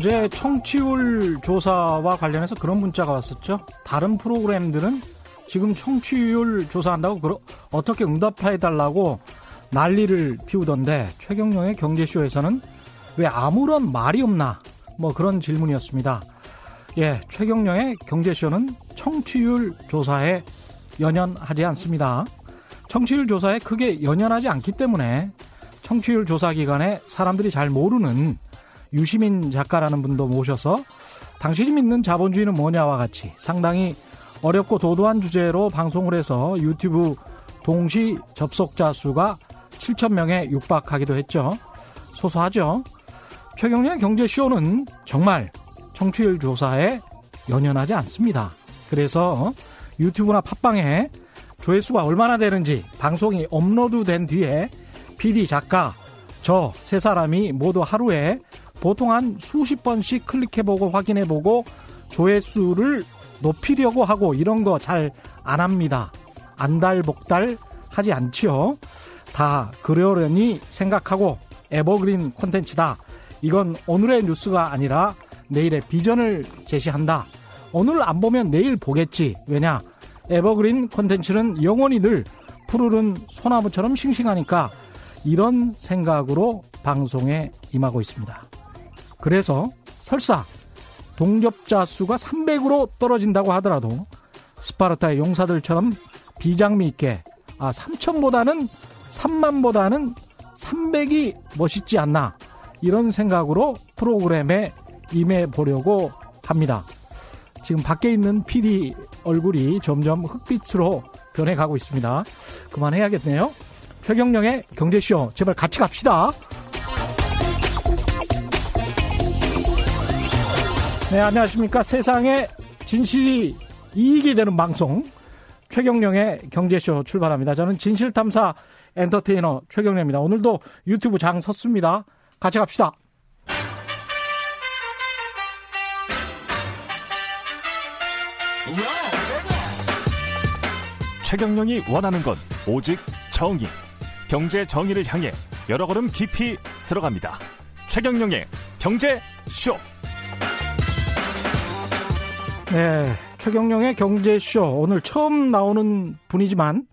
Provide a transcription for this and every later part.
어제 청취율 조사와 관련해서 그런 문자가 왔었죠. 다른 프로그램들은 지금 청취율 조사한다고 그러, 어떻게 응답해달라고 난리를 피우던데 최경영의 경제쇼에서는 왜 아무런 말이 없나 뭐 그런 질문이었습니다. 예, 최경영의 경제쇼는 청취율 조사에 연연하지 않습니다. 청취율 조사에 크게 연연하지 않기 때문에 청취율 조사 기간에 사람들이 잘 모르는 유시민 작가라는 분도 모셔서 당신이 믿는 자본주의는 뭐냐와 같이 상당히 어렵고 도도한 주제로 방송을 해서 유튜브 동시 접속자 수가 7천 명에 육박하기도 했죠. 소소하죠. 최경련의 경제쇼는 정말 청취율 조사에 연연하지 않습니다. 그래서 유튜브나 팟빵에 조회수가 얼마나 되는지 방송이 업로드된 뒤에 PD 작가 저 세 사람이 모두 하루에 보통 한 수십 번씩 클릭해보고 확인해보고 조회수를 높이려고 하고 이런 거 잘 안 합니다. 안달복달 하지 않지요. 다 그러려니 생각하고 에버그린 콘텐츠다. 이건 오늘의 뉴스가 아니라 내일의 비전을 제시한다. 오늘 안 보면 내일 보겠지. 왜냐? 에버그린 콘텐츠는 영원히 늘 푸르른 소나무처럼 싱싱하니까 이런 생각으로 방송에 임하고 있습니다. 그래서 설사 동접자 수가 300으로 떨어진다고 하더라도 스파르타의 용사들처럼 비장미 있게 아 3천보다는 3만보다는 300이 멋있지 않나 이런 생각으로 프로그램에 임해 보려고 합니다. 지금 밖에 있는 PD 얼굴이 점점 흑빛으로 변해가고 있습니다. 그만해야겠네요. 최경령의 경제쇼 제발 같이 갑시다. 네, 안녕하십니까. 세상에 진실이 이익이 되는 방송 최경령의 경제쇼 출발합니다. 저는 진실탐사 엔터테이너 최경령입니다. 오늘도 유튜브 장 섰습니다. 같이 갑시다. 최경령이 원하는 건 오직 정의. 경제 정의를 향해 여러 걸음 깊이 들어갑니다. 최경령의 경제쇼. 네, 최경령의 경제쇼 오늘 처음 나오는 분이지만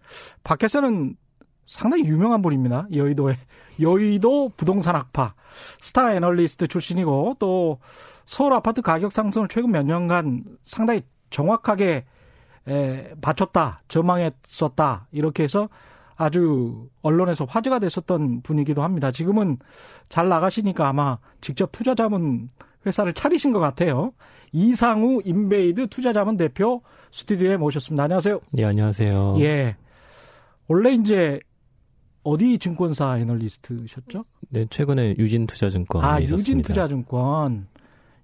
밖에서는 상당히 유명한 분입니다. 여의도의 여의도 부동산 학파 스타 애널리스트 출신이고 또 서울 아파트 가격 상승을 최근 몇 년간 상당히 정확하게 에, 맞췄다, 전망했었다 이렇게 해서 아주 언론에서 화제가 됐었던 분이기도 합니다. 지금은 잘 나가시니까 아마 직접 투자 자문 회사를 차리신 것 같아요. 이상우 인베이드 투자자문 대표 스튜디오에 모셨습니다. 안녕하세요. 예, 안녕하세요. 예. 원래 이제 어디 증권사 애널리스트셨죠? 네, 최근에 유진투자증권 아, 있었습니다. 유진투자증권.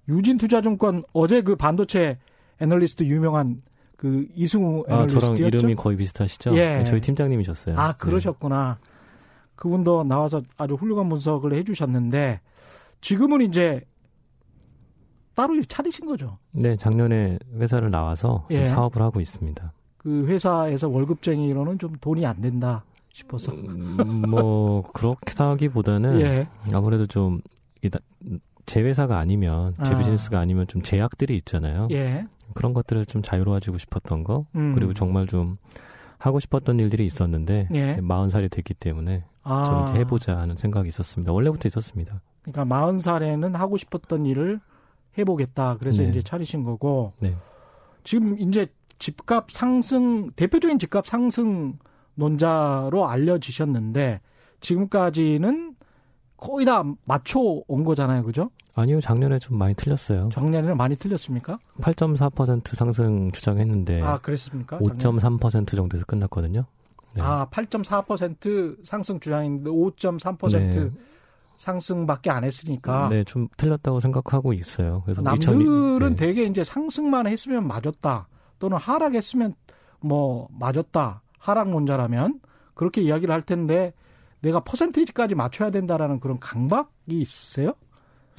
유진투자증권 어제 그 반도체 애널리스트 유명한 그 이승우 아, 애널리스트였죠? 저랑 이름이 거의 비슷하시죠? 예. 네, 저희 팀장님이셨어요. 아, 그러셨구나. 그분도 나와서 아주 훌륭한 분석을 해주셨는데 지금은 이제 따로 차리신 거죠. 네, 작년에 회사를 나와서 좀 예. 사업을 하고 있습니다. 그 회사에서 월급쟁이로는 좀 돈이 안 된다 싶어서. 음, 뭐 그렇다기보다는 예. 아무래도 좀 제 회사가 아니면 제 아. 비즈니스가 아니면 좀 제약들이 있잖아요. 예. 그런 것들을 좀 자유로워지고 싶었던 거 음. 그리고 정말 좀 하고 싶었던 일들이 있었는데 예. 40살이 됐기 때문에 아. 좀 해보자 하는 생각이 있었습니다. 원래부터 있었습니다. 그러니까 마흔 살에는 하고 싶었던 일을 해보겠다. 그래서 네. 이제 차리신 거고. 네. 지금 이제 집값 상승 대표적인 집값 상승 논자로 알려지셨는데 지금까지는 거의 다 맞춰 온 거잖아요, 그죠? 아니요, 작년에 좀 많이 틀렸어요. 작년에는 많이 틀렸습니까? 8.4% 상승 주장했는데 아, 그랬습니까? 작년에? 5.3% 정도에서 끝났거든요. 네. 아, 8.4% 상승 주장인데 5.3% 네. 상승밖에 안 했으니까. 네, 좀 틀렸다고 생각하고 있어요. 그래서 남들은 2000 네. 되게 이제 상승만 했으면 맞았다. 또는 하락했으면 뭐 맞았다. 하락론자라면 그렇게 이야기를 할 텐데 내가 퍼센테이지까지 맞춰야 된다라는 그런 강박이 있으세요?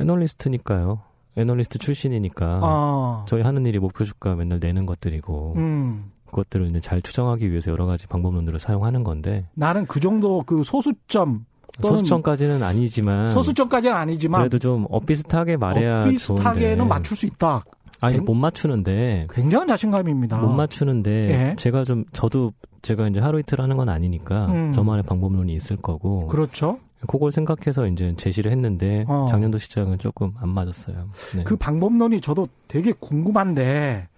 애널리스트니까요. 애널리스트 출신이니까 아, 저희 하는 일이 목표 주가 맨날 내는 것들이고 음, 그것들을 이제 잘 추정하기 위해서 여러 가지 방법론들을 사용하는 건데 나는 그 정도 그 소수점 소수점까지는 아니지만 소수점까지는 아니지만 그래도 좀 엇비슷하게 말해야 엇비슷하게는 좋은데. 맞출 수 있다. 아니 굉- 못 맞추는데 굉장한 자신감입니다. 못 맞추는데 예. 제가 좀 저도 제가 이제 하루 이틀 하는 건 아니니까 음. 저만의 방법론이 있을 거고 그렇죠. 그걸 생각해서 이제 제시를 했는데 어. 작년도 시장은 조금 안 맞았어요. 네. 그 방법론이 저도 되게 궁금한데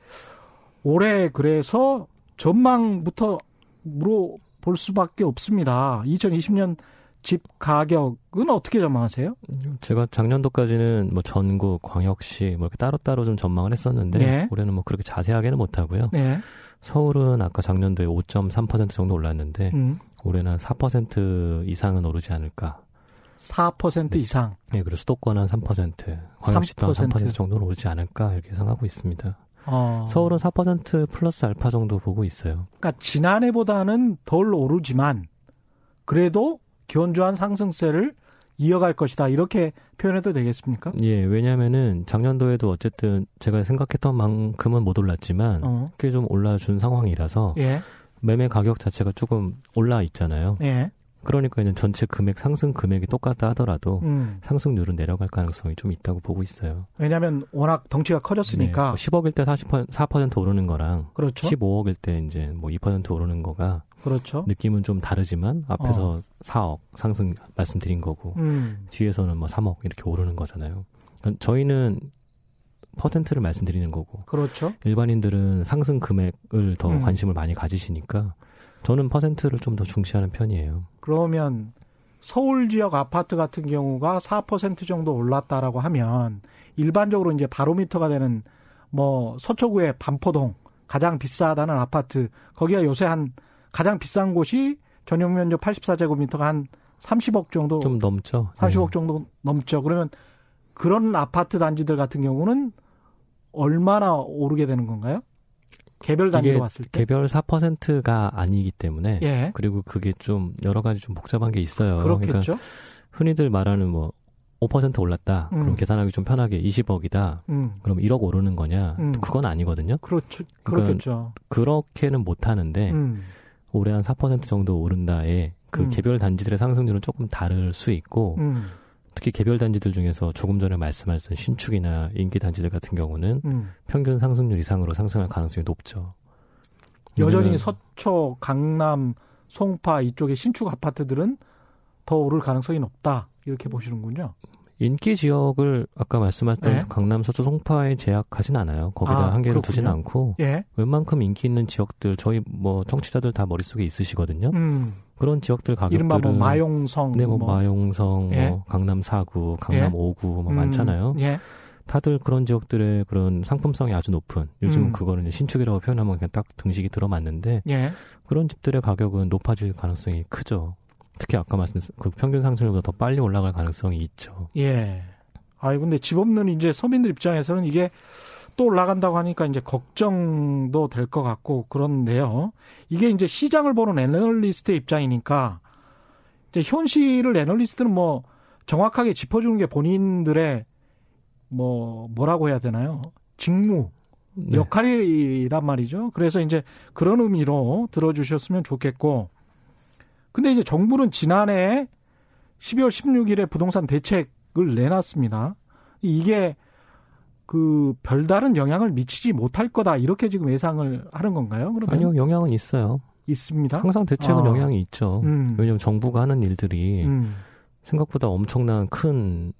올해 그래서 전망부터 물어볼 수밖에 없습니다. 2020년 집 가격은 어떻게 전망하세요? 제가 작년도까지는 뭐 전국, 광역시 뭐 이렇게 따로따로 좀 전망을 했었는데 네. 올해는 뭐 그렇게 자세하게는 못 하고요. 네. 서울은 아까 작년도에 5.3% 정도 올랐는데 음, 올해는 한4% 이상은 오르지 않을까. 4% 이상. 네, 그리고 수도권 한 3%, 광역시도 한 3%. 3% 정도는 오르지 않을까 이렇게 예상하고 있습니다. 어, 서울은 4% 플러스 알파 정도 보고 있어요. 그러니까 지난해보다는 덜 오르지만 그래도 견조한 상승세를 이어갈 것이다. 이렇게 표현해도 되겠습니까? 예, 왜냐면은 작년도에도 어쨌든 제가 생각했던 만큼은 못 올랐지만 어. 꽤좀 올라준 상황이라서 예. 매매 가격 자체가 조금 올라 있잖아요. 예. 그러니까 이제 전체 금액 상승 금액이 똑같다 하더라도 음. 상승률은 내려갈 가능성이 좀 있다고 보고 있어요. 왜냐하면 워낙 덩치가 커졌으니까. 네, 10억일 때 40%, 4% 오르는 거랑 그렇죠. 15억일 때 이제 뭐 2% 오르는 거가 그렇죠. 느낌은 좀 다르지만 앞에서 4억 상승 말씀드린 거고 음. 뒤에서는 뭐 3억 이렇게 오르는 거잖아요. 그러니까 저희는 퍼센트를 말씀드리는 거고 그렇죠. 일반인들은 상승 금액을 더 음. 관심을 많이 가지시니까 저는 퍼센트를 좀 더 중시하는 편이에요. 그러면 서울 지역 아파트 같은 경우가 4% 정도 올랐다라고 하면 일반적으로 이제 바로미터가 되는 뭐 서초구의 반포동 가장 비싸다는 아파트 거기가 요새 한 가장 비싼 곳이 전용 면적 84제곱미터가 한 30억 정도 좀 넘죠. 30억 네. 정도 넘죠. 그러면 그런 아파트 단지들 같은 경우는 얼마나 오르게 되는 건가요? 개별 단지로 봤을 때. 개별 4%가 아니기 때문에 예. 그리고 그게 좀 여러 가지 좀 복잡한 게 있어요. 그러니까 그렇겠죠. 흔히들 말하는 뭐 5% 올랐다. 음. 그럼 계산하기 좀 편하게 20억이다. 음. 그럼 1억 오르는 거냐? 음. 또 그건 아니거든요. 그렇죠. 그러니까 그렇겠죠. 그렇게는 못 하는데 음. 올해 한 4% 정도 오른다에 그 음. 개별 단지들의 상승률은 조금 다를 수 있고 음. 특히 개별 단지들 중에서 조금 전에 말씀하신 신축이나 인기 단지들 같은 경우는 음. 평균 상승률 이상으로 상승할 가능성이 높죠. 여전히 서초, 강남, 송파 이쪽의 신축 아파트들은 더 오를 가능성이 높다. 이렇게 보시는군요. 인기 지역을 아까 말씀하셨던 네. 강남, 서초, 송파에 제약하진 않아요. 거기다 아, 한계를 그렇군요. 두진 않고 예. 웬만큼 인기 있는 지역들 저희 뭐 청취자들 다 머릿속에 있으시거든요. 음. 그런 지역들 가격들은 이른바 뭐 마용성. 네, 뭐, 뭐. 마용성, 예. 뭐 강남 4구, 강남 예. 5구 뭐 음, 많잖아요. 예. 다들 그런 지역들의 그런 상품성이 아주 높은 요즘은 음. 이제 신축이라고 표현하면 그냥 딱 등식이 들어맞는데 예. 그런 집들의 가격은 높아질 가능성이 크죠. 특히 아까 말씀드린 그 평균 상승률보다 더 빨리 올라갈 가능성이 있죠. 예. 아이 근데 집 없는 이제 서민들 입장에서는 이게 또 올라간다고 하니까 이제 걱정도 될 것 같고 그런데요. 이게 이제 시장을 보는 애널리스트의 입장이니까 이제 현실을 애널리스트는 뭐 정확하게 짚어주는 게 본인들의 뭐 뭐라고 해야 되나요? 직무 네. 역할이란 말이죠. 그래서 이제 그런 의미로 들어주셨으면 좋겠고. 근데 이제 정부는 지난해 12월 16일에 부동산 대책을 내놨습니다. 이게 그 별다른 영향을 미치지 못할 거다 이렇게 지금 예상을 하는 건가요? 그러면 아니요, 영향은 있어요. 있습니다. 항상 대책은 아. 영향이 있죠. 음. 왜냐하면 정부가 하는 일들이 음. 생각보다 엄청난 큰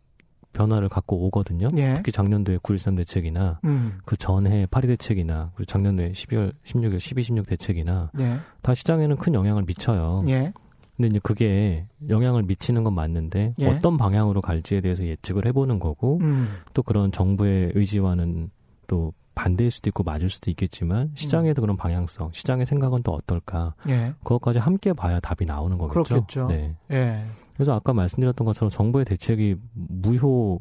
변화를 갖고 오거든요. 예. 특히 작년도에 9.13 대책이나 음. 그 전해 파리 대책이나 그리고 작년도에 12월 16일 12, 16 대책이나 예. 다 시장에는 큰 영향을 미쳐요. 예. 근데 이제 그게 영향을 미치는 건 맞는데 예. 어떤 방향으로 갈지에 대해서 예측을 해보는 거고 음. 또 그런 정부의 의지와는 또 반대일 수도 있고 맞을 수도 있겠지만 시장에도 그런 방향성, 시장의 생각은 또 어떨까 예. 그것까지 함께 봐야 답이 나오는 거겠죠. 그렇겠죠. 네. 예. 그래서 아까 말씀드렸던 것처럼 정부의 대책이 무효,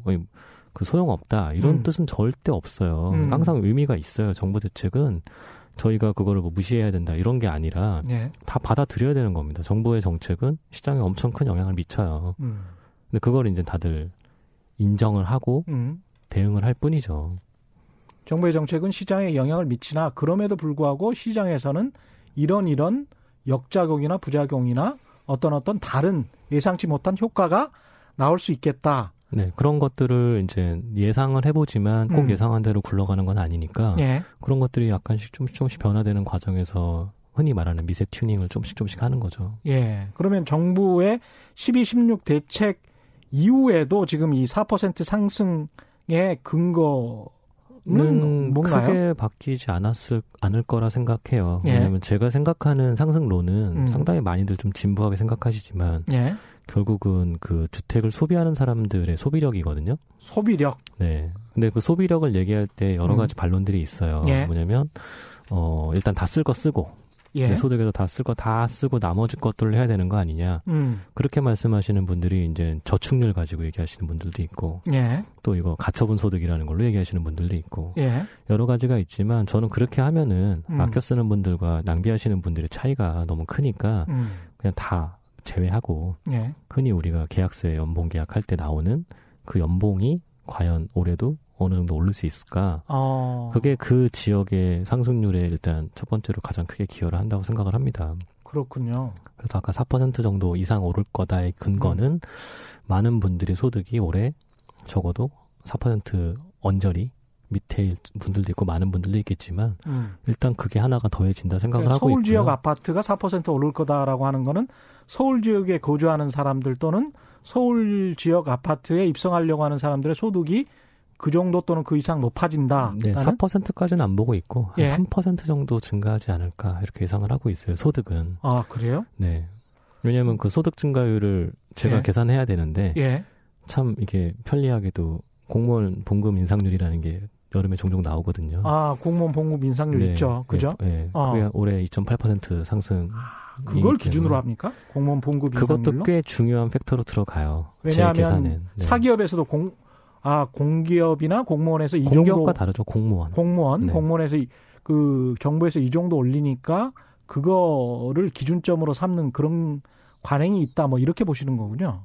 그 소용없다 이런 음. 뜻은 절대 없어요. 음. 항상 의미가 있어요. 정부 대책은 저희가 그거를 뭐 무시해야 된다 이런 게 아니라 예. 다 받아들여야 되는 겁니다. 정부의 정책은 시장에 엄청 큰 영향을 미쳐요. 음. 근데 그걸 이제 다들 인정을 하고 음. 대응을 할 뿐이죠. 정부의 정책은 시장에 영향을 미치나 그럼에도 불구하고 시장에서는 이런 이런 역작용이나 부작용이나 어떤 어떤 다른 예상치 못한 효과가 나올 수 있겠다. 네, 그런 것들을 이제 예상을 해보지만 꼭 음. 예상한 대로 굴러가는 건 아니니까 예. 그런 것들이 약간씩 조금씩 조금씩 변화되는 과정에서 흔히 말하는 미세 튜닝을 조금씩 조금씩 하는 거죠. 예. 그러면 정부의 12, 16 대책 이후에도 지금 이 4% 상승의 근거는 는 뭔가요? 크게 바뀌지 않았을 않을 거라 생각해요. 예. 왜냐하면 제가 생각하는 상승론은 음. 상당히 많이들 좀 진부하게 생각하시지만 예. 결국은 그 주택을 소비하는 사람들의 소비력이거든요. 소비력. 네. 근데 그 소비력을 얘기할 때 여러 음. 가지 반론들이 있어요. 예. 뭐냐면 어 일단 다 쓸 거 쓰고 예. 내 소득에서 다 쓸 거 다 쓰고 나머지 것들을 해야 되는 거 아니냐. 음. 그렇게 말씀하시는 분들이 이제 저축률 가지고 얘기하시는 분들도 있고 예. 또 이거 가처분 소득이라는 걸로 얘기하시는 분들도 있고 예. 여러 가지가 있지만 저는 그렇게 하면은 음. 아껴 쓰는 분들과 낭비하시는 분들의 차이가 너무 크니까 음. 그냥 다 제외하고 예. 흔히 우리가 계약세 연봉 계약할 때 나오는 그 연봉이 과연 올해도 어느 정도 오를 수 있을까? 어. 그게 그 지역의 상승률에 일단 첫 번째로 가장 크게 기여를 한다고 생각을 합니다. 그렇군요. 그래서 아까 4% 정도 이상 오를 거다의 근거는 음. 많은 분들의 소득이 올해 적어도 4% 언저리 밑에 분들도 있고 많은 분들도 있겠지만 음. 일단 그게 하나가 더해진다 생각을 그러니까 하고 서울 있고요. 지역 아파트가 4% 오를 거다라고 하는 거는 서울 지역에 거주하는 사람들 또는 서울 지역 아파트에 입성하려고 하는 사람들의 소득이 그 정도 또는 그 이상 높아진다. 네, 4%까지는 안 보고 있고 예. 한3% 정도 증가하지 않을까 이렇게 예상을 하고 있어요. 소득은. 아, 그래요? 네. 왜냐하면 그 소득 증가율을 제가 예. 계산해야 되는데 예. 참 이게 편리하게도 공무원 봉급 인상률이라는 게 여름에 종종 나오거든요. 아, 공무원 봉급 인상률 네, 있죠. 그죠? 예, 예. 어. 그게 올해 2.8% 상승. 그걸 기준으로 합니까? 공무원 봉급 인상률로? 그것도 꽤 중요한 팩터로 들어가요. 제 왜냐하면. 네. 사기업에서도 공, 아, 공기업이나 공무원에서 이 공기업과 정도 다르죠. 공무원. 공무원, 네. 공무원에서 이- 그 정부에서 이 정도 올리니까 그거를 기준점으로 삼는 그런 관행이 있다 뭐 이렇게 보시는 거군요.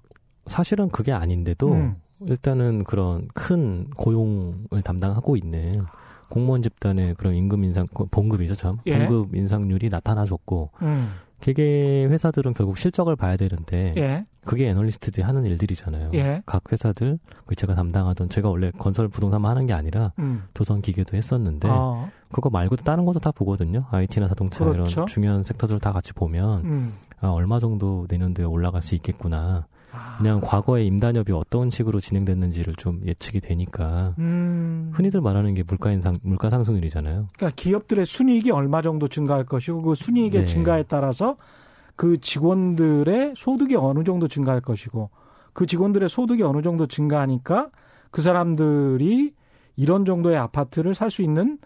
사실은 그게 아닌데도 음. 일단은 그런 큰 고용을 담당하고 있는 공무원 집단의 그런 임금 인상 봉급이죠, 참. 예. 봉급 인상률이 나타나줬고 음. 개개 회사들은 결국 실적을 봐야 되는데 예. 그게 애널리스트들이 하는 일들이잖아요. 예. 각 회사들 그 제가 담당하던 제가 원래 건설 부동산만 하는 게 아니라 음. 조선 기계도 했었는데 아, 그거 말고도 다른 것도 다 보거든요. IT나 자동차 그렇죠. 이런 중요한 섹터들 다 같이 보면 음. 아, 얼마 정도 내년도에 올라갈 수 있겠구나. 아. 그냥 과거에 임단협이 어떤 식으로 진행됐는지를 좀 예측이 되니까 음. 흔히들 말하는 게 물가 인상, 물가 상승률이잖아요. 그러니까 기업들의 순이익이 얼마 정도 증가할 것이고 그 순이익의 네. 증가에 따라서 그 직원들의 소득이 어느 정도 증가할 것이고 그 직원들의 소득이 어느 정도 증가하니까 그 사람들이 이런 정도의 아파트를 살 수 있는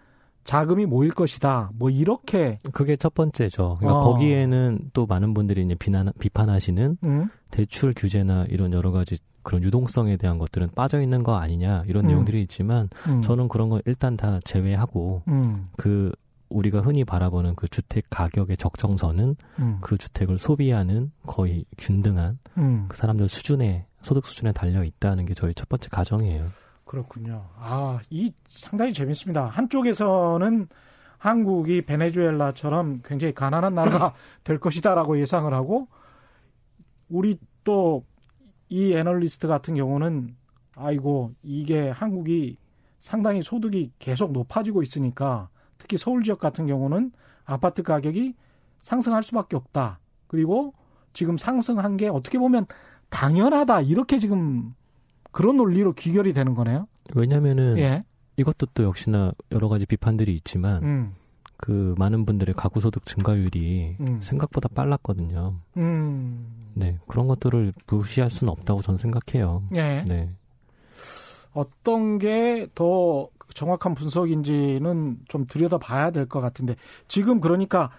자금이 모일 것이다. 뭐 이렇게 그게 첫 번째죠. 그러니까 어. 거기에는 또 많은 분들이 이제 비난, 비판하시는 음, 대출 규제나 이런 여러 가지 그런 유동성에 대한 것들은 빠져 있는 거 아니냐 이런 음. 내용들이 있지만 음, 저는 그런 거 일단 다 제외하고 음, 그 우리가 흔히 바라보는 그 주택 가격의 적정선은 음, 그 주택을 소비하는 거의 균등한 음. 그 사람들 수준에 소득 수준에 달려 있다는 게 저희 첫 번째 가정이에요. 그렇군요. 아, 이 상당히 재밌습니다. 한쪽에서는 한국이 베네수엘라처럼 굉장히 가난한 나라가 될 것이다라고 예상을 하고 우리 또 이 애널리스트 같은 경우는 아이고 이게 한국이 상당히 소득이 계속 높아지고 있으니까 특히 서울 지역 같은 경우는 아파트 가격이 상승할 수밖에 없다. 그리고 지금 상승한 게 어떻게 보면 당연하다. 이렇게 지금 그런 논리로 귀결이 되는 거네요. 왜냐면은 예. 이것도 또 역시나 여러 가지 비판들이 있지만 음. 그 많은 분들의 가구 소득 증가율이 음. 생각보다 빨랐거든요. 음. 네, 그런 것들을 무시할 수는 없다고 저는 생각해요. 예. 네. 어떤 게 더 정확한 분석인지는 좀 들여다봐야 될 것 같은데 지금 그러니까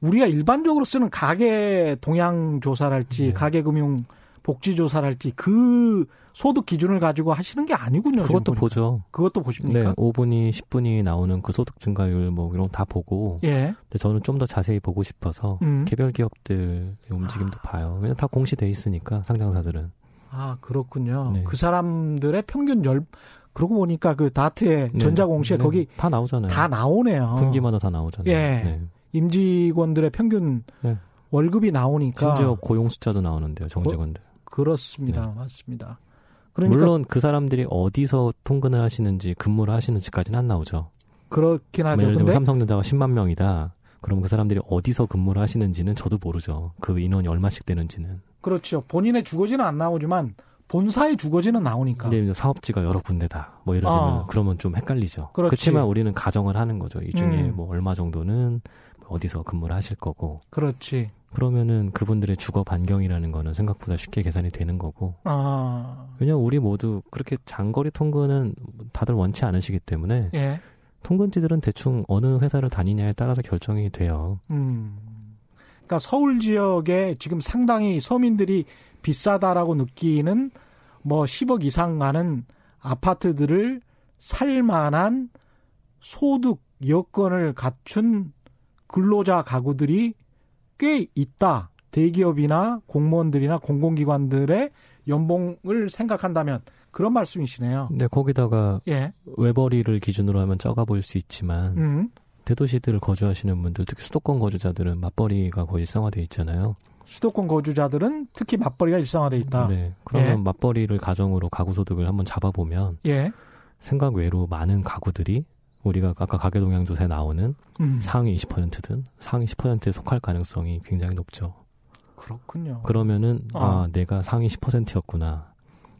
우리가 일반적으로 쓰는 가계 동향 조사랄지 네. 가계 금융 복지 조사랄지 그 소득 기준을 가지고 하시는 게 아니군요. 그것도. 보죠. 그것도 네, 보십니까? 5분이 10분이 나오는 그 소득 증가율 뭐 이런 거 다 보고 예. 근데 저는 좀 더 자세히 보고 싶어서 음. 개별 기업들의 움직임도 봐요. 왜냐면 다 공시돼 있으니까 상장사들은. 아 그렇군요. 네. 그 사람들의 평균 열 그러고 보니까 그 다트의 네. 전자공시에 네, 거기 다 나오잖아요. 다 나오네요. 분기마다 다 나오잖아요. 예. 네. 임직원들의 평균 네. 월급이 나오니까 심지어 고용 숫자도 나오는데요, 정직원들. 그렇습니다. 네. 맞습니다. 그러니까 물론 그 사람들이 어디서 통근을 하시는지 근무를 하시는지까지는 안 나오죠. 그렇긴 하죠. 예를 들면 근데 삼성전자가 10만 명이다. 그럼 그 사람들이 어디서 근무를 하시는지는 저도 모르죠. 그 인원이 얼마씩 되는지는. 그렇죠. 본인의 주거지는 안 나오지만 본사의 주거지는 나오니까. 근데 사업지가 여러 군데다. 뭐 예를 들면 아. 그러면 좀 헷갈리죠. 그렇지. 그렇지만 우리는 가정을 하는 거죠. 이 중에 음. 뭐 얼마 정도는 어디서 근무를 하실 거고. 그렇지. 그러면은 그분들의 주거 반경이라는 거는 생각보다 쉽게 계산이 되는 거고. 아, 왜냐면 우리 모두 그렇게 장거리 통근은 다들 원치 않으시기 때문에 예. 통근지들은 대충 어느 회사를 다니냐에 따라서 결정이 돼요. 음. 그러니까 서울 지역에 지금 상당히 서민들이 비싸다라고 느끼는 뭐 10억 이상 가는 아파트들을 살 만한 소득 여건을 갖춘 근로자 가구들이 꽤 있다. 대기업이나 공무원들이나 공공기관들의 연봉을 생각한다면 그런 말씀이시네요. 근데 거기다가 예. 외벌이를 기준으로 하면 적어 보일 수 있지만 음. 대도시들 거주하시는 분들 특히 수도권 거주자들은 맞벌이가 거의 일상화돼 있잖아요. 수도권 거주자들은 특히 맞벌이가 일상화돼 있다. 네. 그러면 예. 맞벌이를 가정으로 가구 소득을 한번 잡아보면 예. 생각 외로 많은 가구들이 우리가 아까 가계동향 조사에 나오는 음. 상위 20%든 상위 10%에 속할 가능성이 굉장히 높죠. 그렇군요. 그러면은 어. 아 내가 상위 10%였구나.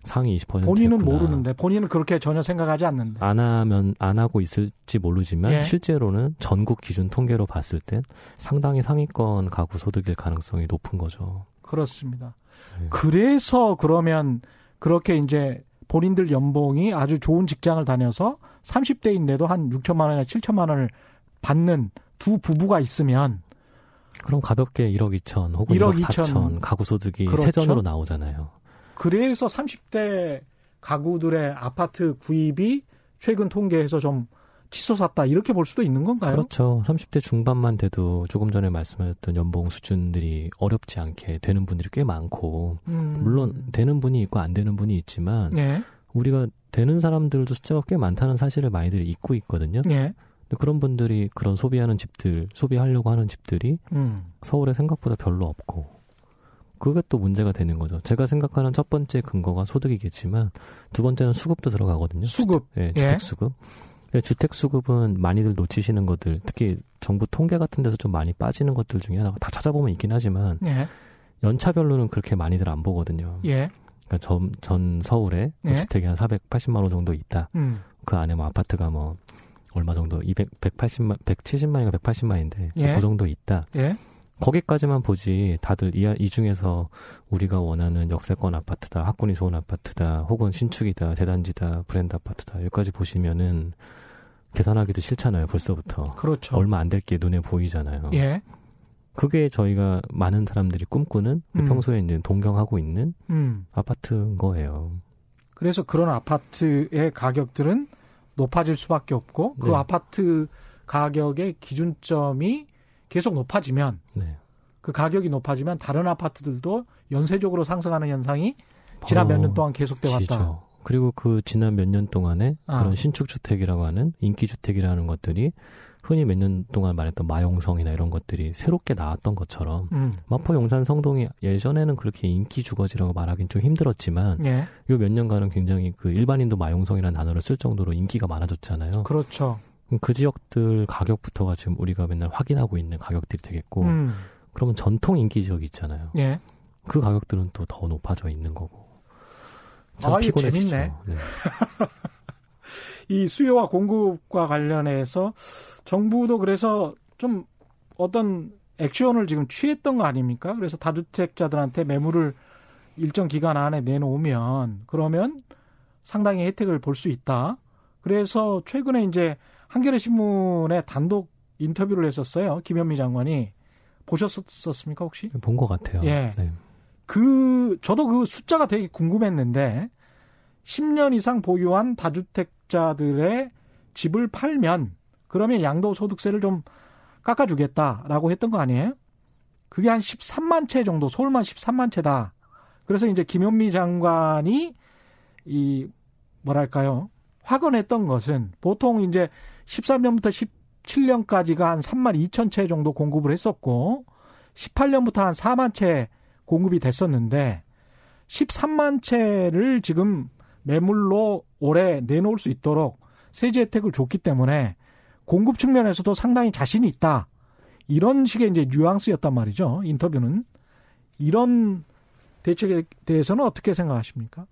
상위 20%였구나. 본인은 모르는데 본인은 그렇게 전혀 생각하지 않는데. 안 하면 안 하고 있을지 모르지만 예. 실제로는 전국 기준 통계로 봤을 땐 상당히 상위권 가구 소득일 가능성이 높은 거죠. 그렇습니다. 네. 그래서 그러면 그렇게 이제 본인들 연봉이 아주 좋은 직장을 다녀서 30대인데도 한 6천만 원이나 7천만 원을 받는 두 부부가 있으면 그럼 가볍게 1억 2천 혹은 1억 1억 4천 2천. 가구 소득이 그렇죠. 세전으로 나오잖아요. 그래서 30대 가구들의 아파트 구입이 최근 통계에서 좀 치솟았다 이렇게 볼 수도 있는 건가요? 그렇죠. 30대 중반만 돼도 조금 전에 말씀하셨던 연봉 수준들이 어렵지 않게 되는 분들이 꽤 많고 음. 물론 되는 분이 있고 안 되는 분이 있지만 예. 우리가 되는 사람들도 숫자가 꽤 많다는 사실을 많이들 잊고 있거든요. 예. 근데 그런 분들이 그런 소비하는 집들, 소비하려고 하는 집들이 음. 서울에 생각보다 별로 없고 그게 또 문제가 되는 거죠. 제가 생각하는 첫 번째 근거가 소득이겠지만 두 번째는 수급도 들어가거든요. 수급. 예, 예. 주택 수급. 근데 주택 수급은 많이들 놓치시는 것들, 특히 정부 통계 같은 데서 좀 많이 빠지는 것들 중에 하나가 다 찾아보면 있긴 하지만 예. 연차별로는 그렇게 많이들 안 보거든요. 예. 그러니까 전, 전 서울에 뭐 예. 주택이 한 480만 원 정도 있다. 음. 그 안에 뭐 아파트가 뭐 얼마 정도 200, 180만, 170만인가 180만인데 예. 그 정도 있다. 예. 거기까지만 보지 다들 이, 이 중에서 우리가 원하는 역세권 아파트다, 학군이 좋은 아파트다, 혹은 신축이다, 대단지다, 브랜드 아파트다 여기까지 보시면은 계산하기도 싫잖아요. 벌써부터 그렇죠. 얼마 안 될 게 눈에 보이잖아요. 예. 그게 저희가 많은 사람들이 꿈꾸는 음. 평소에 이제 동경하고 있는 음. 아파트인 거예요. 그래서 그런 아파트의 가격들은 높아질 수밖에 없고 그 네. 아파트 가격의 기준점이 계속 높아지면 네. 그 가격이 높아지면 다른 아파트들도 연쇄적으로 상승하는 현상이 지난 몇 년 동안 계속돼 왔다. 그리고 그 지난 몇 년 동안에 아. 그런 신축 주택이라고 하는 인기 주택이라는 것들이 흔히 몇 년 동안 말했던 마용성이나 이런 것들이 새롭게 나왔던 것처럼 음. 마포 용산 성동이 예전에는 그렇게 인기 주거지라고 말하긴 좀 힘들었지만 예. 요몇 년간은 굉장히 그 일반인도 마용성이라는 단어를 쓸 정도로 인기가 많아졌잖아요. 그렇죠. 그 지역들 가격부터가 지금 우리가 맨날 확인하고 있는 가격들이 되겠고 음. 그러면 전통 인기 지역이 있잖아요. 예. 그 가격들은 또 더 높아져 있는 거고. 참 아, 피곤해지죠. 재밌네. 네. 이 수요와 공급과 관련해서 정부도 그래서 좀 어떤 액션을 지금 취했던 거 아닙니까? 그래서 다주택자들한테 매물을 일정 기간 안에 내놓으면 그러면 상당히 혜택을 볼 수 있다. 그래서 최근에 이제 한겨레 신문에 단독 인터뷰를 했었어요. 김현미 장관이 보셨었습니까 혹시? 본 것 같아요. 예. 네. 그 저도 그 숫자가 되게 궁금했는데 10년 이상 보유한 다주택 자들의 집을 팔면 그러면 양도소득세를 좀 깎아주겠다라고 했던 거 아니에요? 그게 한 13만 채 정도, 서울만 13만 채다. 그래서 이제 김현미 장관이 이 뭐랄까요? 확언했던 것은 보통 이제 13년부터 17년까지가 한 3만 2천 채 정도 공급을 했었고 18년부터 한 4만 채 공급이 됐었는데 13만 채를 지금 매물로 올해 내놓을 수 있도록 세제 혜택을 줬기 때문에 공급 측면에서도 상당히 자신이 있다. 이런 식의 이제 뉘앙스였단 말이죠. 인터뷰는. 이런 대책에 대해서는 어떻게 생각하십니까?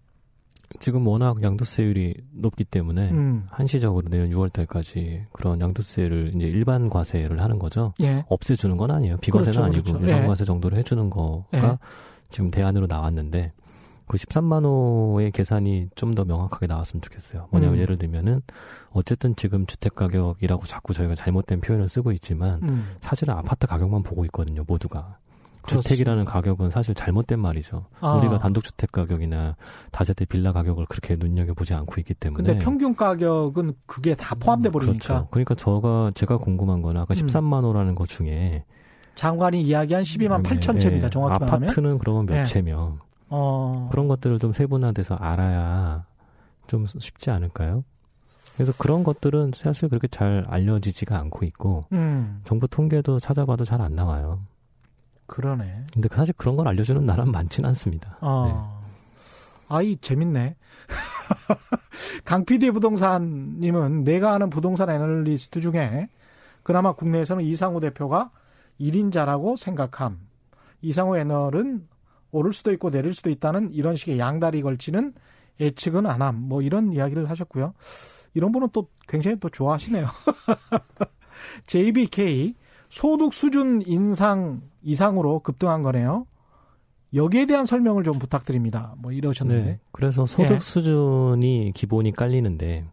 지금 워낙 양도세율이 높기 때문에 음. 한시적으로 내년 6월 달까지 그런 양도세를 이제 일반 과세를 하는 거죠. 예. 없애주는 건 아니에요. 비과세는 그렇죠, 아니고 그렇죠. 일반 예. 과세 정도로 해주는 거가 예. 지금 대안으로 나왔는데 그 13만 호의 계산이 좀 더 명확하게 나왔으면 좋겠어요. 뭐냐면 음. 예를 들면은 어쨌든 지금 주택 가격이라고 자꾸 저희가 잘못된 표현을 쓰고 있지만 음. 사실은 아파트 가격만 보고 있거든요. 모두가. 그렇습니다. 주택이라는 가격은 사실 잘못된 말이죠. 아. 우리가 단독주택 가격이나 다세대 빌라 가격을 그렇게 눈여겨보지 않고 있기 때문에. 근데 평균 가격은 그게 다 포함돼 버리니까 그렇죠. 그러니까 저가 제가 궁금한 건 아까 음. 13만 호라는 것 중에 장관이 이야기한 12만 8천 예, 채입니다. 정확히 말하면. 아파트는 그러면 몇 예. 채면 어. 그런 것들을 좀 세분화돼서 알아야 좀 쉽지 않을까요? 그래서 그런 것들은 사실 그렇게 잘 알려지지가 않고 있고 음. 정부 통계도 찾아봐도 잘 안 나와요. 그러네. 근데 사실 그런 걸 알려주는 나라는 많지는 않습니다. 어. 아이 재밌네. 강 PD 부동산님은 내가 아는 부동산 애널리스트 중에 그나마 국내에서는 이상호 대표가 1인자라고 생각함. 이상호 애널은 오를 수도 있고 내릴 수도 있다는 이런 식의 양다리 걸치는 예측은 안 함. 뭐 이런 이야기를 하셨고요. 이런 분은 또 굉장히 또 좋아하시네요. JBK 소득 수준 인상 이상으로 급등한 거네요. 여기에 대한 설명을 좀 부탁드립니다. 뭐 이러셨는데. 네. 그래서 소득 예. 수준이 기본이 깔리는데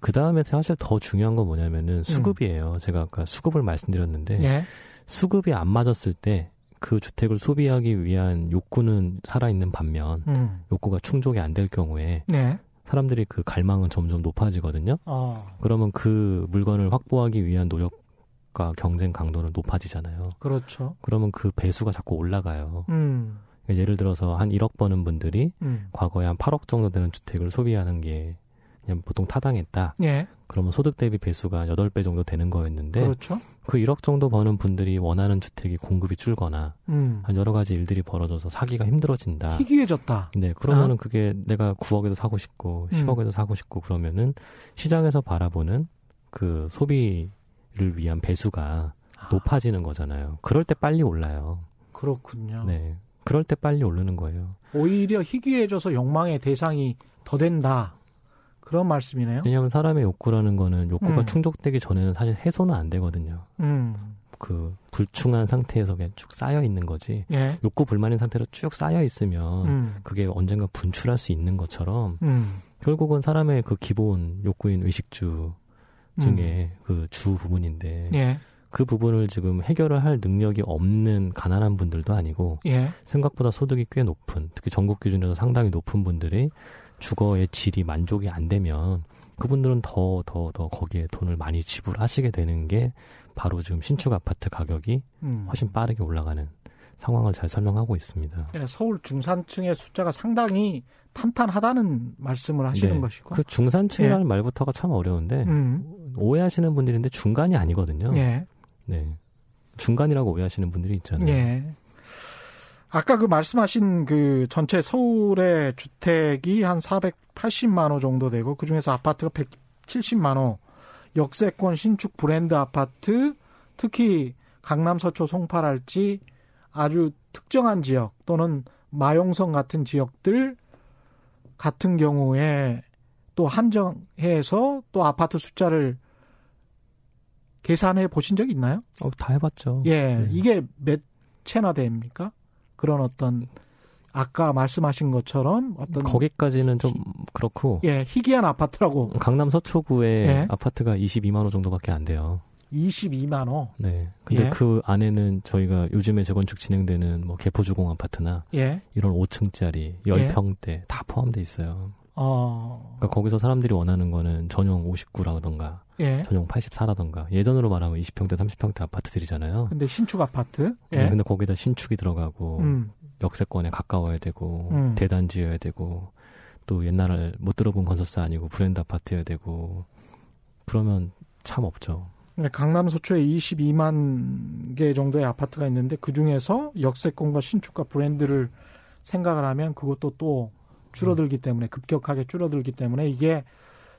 그 다음에 사실 더 중요한 건 뭐냐면은 수급이에요. 제가 아까 수급을 말씀드렸는데 예. 수급이 안 맞았을 때 그 주택을 소비하기 위한 욕구는 살아있는 반면 음. 욕구가 충족이 안 될 경우에 네. 사람들이 그 갈망은 점점 높아지거든요. 어. 그러면 그 물건을 확보하기 위한 노력과 경쟁 강도는 높아지잖아요. 그렇죠. 그러면 그 배수가 자꾸 올라가요. 음. 그러니까 예를 들어서 한 1억 버는 분들이 음. 과거에 한 8억 정도 되는 주택을 소비하는 게 그냥 보통 타당했다. 예. 그러면 소득 대비 배수가 8배 정도 되는 거였는데 그렇죠. 그 1억 정도 버는 분들이 원하는 주택이 공급이 줄거나 음. 한 여러 가지 일들이 벌어져서 사기가 힘들어진다. 희귀해졌다. 네, 그러면은 그게 내가 9억에서 사고 싶고 음. 10억에서 사고 싶고 그러면은 시장에서 바라보는 그 소비를 위한 배수가 높아지는 거잖아요. 그럴 때 빨리 올라요. 그렇군요. 네. 그럴 때 빨리 오르는 거예요. 오히려 희귀해져서 욕망의 대상이 더 된다. 그런 말씀이네요. 왜냐하면 사람의 욕구라는 거는 욕구가 음. 충족되기 전에는 사실 해소는 안 되거든요. 음. 그 불충한 상태에서 그냥 쭉 쌓여 있는 거지. 예. 욕구 불만인 상태로 쭉 쌓여 있으면 음. 그게 언젠가 분출할 수 있는 것처럼 음. 결국은 사람의 그 기본 욕구인 의식주 중에 그 주 부분인데 음. 예. 그 부분을 지금 해결을 할 능력이 없는 가난한 분들도 아니고 예. 생각보다 소득이 꽤 높은 특히 전국 기준에서 상당히 높은 분들이 주거의 질이 만족이 안 되면 그분들은 더 더 더 거기에 돈을 많이 지불하시게 되는 게 바로 지금 신축 아파트 가격이 음. 훨씬 빠르게 올라가는 상황을 잘 설명하고 있습니다. 예, 서울 중산층의 숫자가 상당히 탄탄하다는 말씀을 하시는 네. 것이고. 그 중산층이라는 말부터가 참 어려운데 음. 오해하시는 분들인데 중간이 아니거든요. 예. 네. 중간이라고 오해하시는 분들이 있잖아요. 예. 아까 그 말씀하신 그 전체 서울의 주택이 한 480만 호 정도 되고 그 중에서 아파트가 170만 호, 역세권 신축 브랜드 아파트, 특히 강남 서초 송파랄지 아주 특정한 지역 또는 마용성 같은 지역들 같은 경우에 또 한정해서 또 아파트 숫자를 계산해 보신 적 있나요? 어, 다 해봤죠. 예, 네. 이게 몇 채나 됩니까? 그런 어떤 아까 말씀하신 것처럼 어떤 거기까지는 좀 그렇고 예 희귀한 아파트라고 강남 서초구에 예. 아파트가 22만 원 정도밖에 안 돼요. 22만 호. 네. 근데 예. 그 안에는 저희가 요즘에 재건축 진행되는 뭐 개포주공 아파트나 예. 이런 5층짜리 10평대 다 포함돼 있어요. 어. 그러니까 거기서 사람들이 원하는 거는 전용 59라던가 예. 전용 84라던가 예전으로 말하면 20평대 30평대 아파트들이잖아요. 근데 신축 아파트. 네, 예. 근데 거기다 신축이 들어가고 음. 역세권에 가까워야 되고 음. 대단지여야 되고 또 옛날을 못 들어본 건설사 아니고 브랜드 아파트여야 되고 그러면 참 없죠. 네, 강남 소초에 22만 개 정도의 아파트가 있는데 그 중에서 역세권과 신축과 브랜드를 생각을 하면 그것도 또 줄어들기 때문에 급격하게 줄어들기 때문에 이게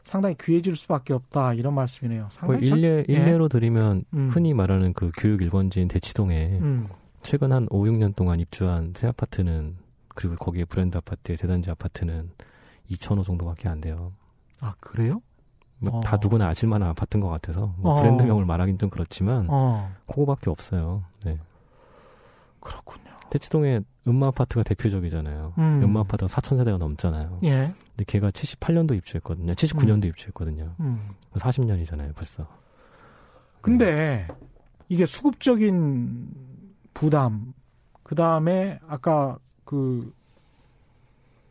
상당히 귀해질 수밖에 없다 이런 말씀이네요. 뭐 상당히 일례 예. 일례로 드리면 음. 흔히 말하는 그 교육 1번지인 대치동에 음. 최근 한 5, 6년 동안 입주한 새 아파트는 그리고 거기에 브랜드 아파트에 대단지 아파트는 2,000호 정도밖에 안 돼요. 아 그래요? 뭐 어. 다 누구나 아실 만한 아파트인 것 같아서 뭐 어. 브랜드명을 말하긴 좀 그렇지만 어 그거밖에 없어요. 네. 그렇군요. 대치동에 음마 아파트가 대표적이잖아요. 음. 음마 아파트가 4천 세대가 넘잖아요. 예. 근데 걔가 78년도 입주했거든요. 79년도 입주했거든요. 음. 40년이잖아요, 벌써. 근데 이게 수급적인 부담, 그 다음에 아까 그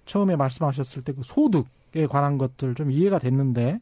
처음에 말씀하셨을 때 그 소득에 관한 것들 좀 이해가 됐는데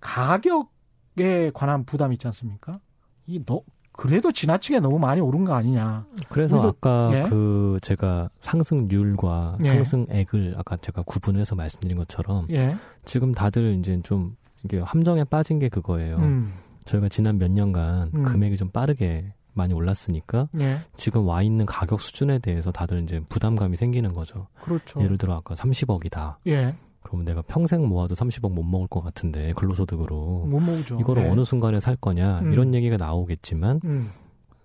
가격에 관한 부담 있지 않습니까? 이 너, 그래도 지나치게 너무 많이 오른 거 아니냐. 그래서 우리도- 아까 예? 그 제가 상승률과 예. 상승액을 아까 제가 구분해서 말씀드린 것처럼 예. 지금 다들 이제 좀 이게 함정에 빠진 게 그거예요. 음. 저희가 지난 몇 년간 음. 금액이 좀 빠르게 많이 올랐으니까 예. 지금 와 있는 가격 수준에 대해서 다들 이제 부담감이 생기는 거죠. 그렇죠. 예를 들어 아까 30억이다. 예. 그러면 내가 평생 모아도 30억 못 먹을 것 같은데 근로소득으로 못 모으죠. 이거를 예. 어느 순간에 살 거냐 음. 이런 얘기가 나오겠지만 음.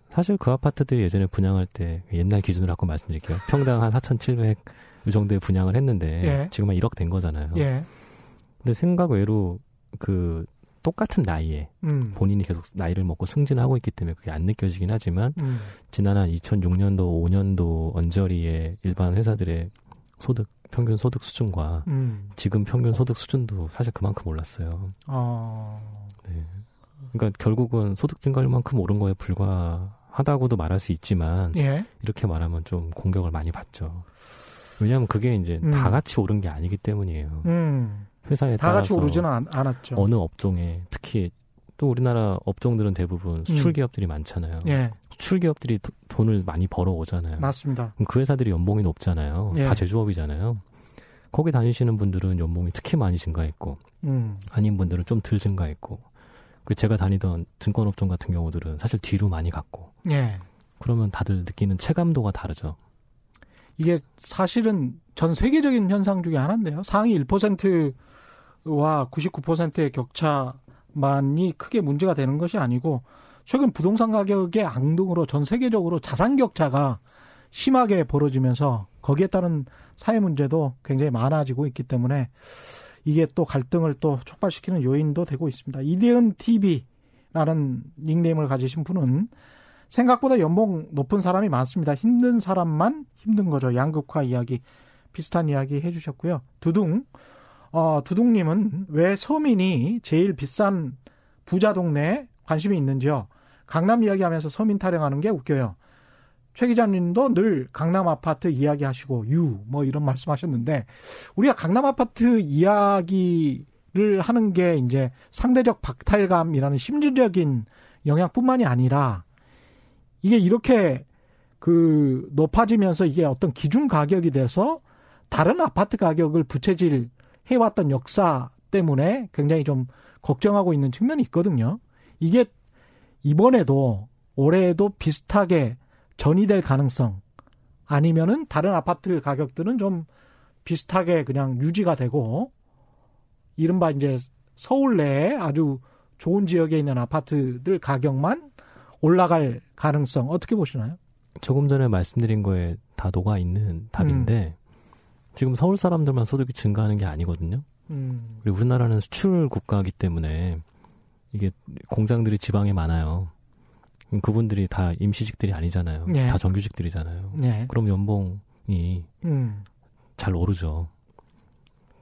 사실 그 아파트들이 예전에 분양할 때 옛날 기준으로 갖고 말씀드릴게요. 평당 한 4,700 이 정도에 분양을 했는데 예. 지금 한 1억 된 거잖아요. 예. 근데 생각 외로 그 똑같은 나이에 음. 본인이 계속 나이를 먹고 승진하고 있기 때문에 그게 안 느껴지긴 하지만 음. 지난 한 2006년도 5년도 언저리의 일반 회사들의 소득 평균 소득 수준과 음. 지금 평균 소득 수준도 사실 그만큼 올랐어요. 어. 네. 그러니까 결국은 소득 증가율만큼 오른 거에 불과하다고도 말할 수 있지만 예. 이렇게 말하면 좀 공격을 많이 받죠. 왜냐하면 그게 이제 음. 다 같이 오른 게 아니기 때문이에요. 음. 회사에 다 같이 오르지는 않, 않았죠. 어느 업종에 특히 또 우리나라 업종들은 대부분 수출 음. 기업들이 많잖아요. 예. 수출 기업들이 도- 돈을 많이 벌어 오잖아요. 맞습니다. 그 회사들이 연봉이 높잖아요. 예. 다 제조업이잖아요. 거기 다니시는 분들은 연봉이 특히 많이 증가했고 음. 아닌 분들은 좀 덜 증가했고 그 제가 다니던 증권 업종 같은 경우들은 사실 뒤로 많이 갔고 예. 그러면 다들 느끼는 체감도가 다르죠. 이게 사실은 전 세계적인 현상 중에 하나인데요. 상위 1%와 99%의 격차 만이 크게 문제가 되는 것이 아니고 최근 부동산 가격의 앙등으로 전 세계적으로 자산 격차가 심하게 벌어지면서 거기에 따른 사회 문제도 굉장히 많아지고 있기 때문에 이게 또 갈등을 또 촉발시키는 요인도 되고 있습니다. 이대은 TV라는 닉네임을 가지신 분은 생각보다 연봉 높은 사람이 많습니다. 힘든 사람만 힘든 거죠. 양극화 이야기 비슷한 이야기 해주셨고요. 두둥 어, 두둥님은 왜 서민이 제일 비싼 부자 동네에 관심이 있는지요? 강남 이야기하면서 서민 타령하는 게 웃겨요. 최 기자님도 늘 강남 아파트 이야기하시고 유 뭐 이런 말씀하셨는데 우리가 강남 아파트 이야기를 하는 게 이제 상대적 박탈감이라는 심리적인 영향뿐만이 아니라 이게 이렇게 그 높아지면서 이게 어떤 기준 가격이 돼서 다른 아파트 가격을 부채질 해왔던 역사 때문에 굉장히 좀 걱정하고 있는 측면이 있거든요. 이게 이번에도 올해에도 비슷하게 전이될 가능성 아니면은 다른 아파트 가격들은 좀 비슷하게 그냥 유지가 되고 이른바 이제 서울 내에 아주 좋은 지역에 있는 아파트들 가격만 올라갈 가능성 어떻게 보시나요? 조금 전에 말씀드린 거에 다 녹아 있는 답인데 지금 서울 사람들만 소득이 증가하는 게 아니거든요. 음, 그리고 우리나라는 수출 국가이기 때문에 이게 공장들이 지방에 많아요. 그분들이 다 임시직들이 아니잖아요. 예. 다 정규직들이잖아요. 네. 그럼 연봉이 음, 잘 오르죠.